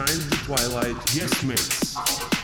Behind the Twilight Yes Mix.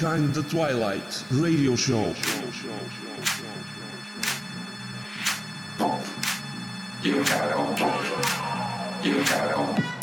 Behind the Twilight radio show. You got it on. You got it on.